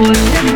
我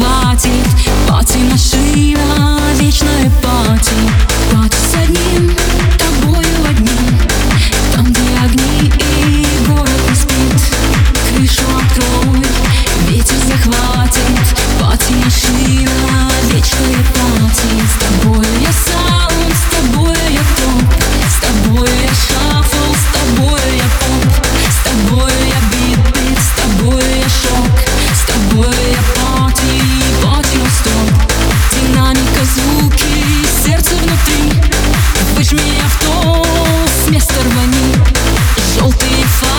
хватит. Ветер захватит, пати машина, вечная пати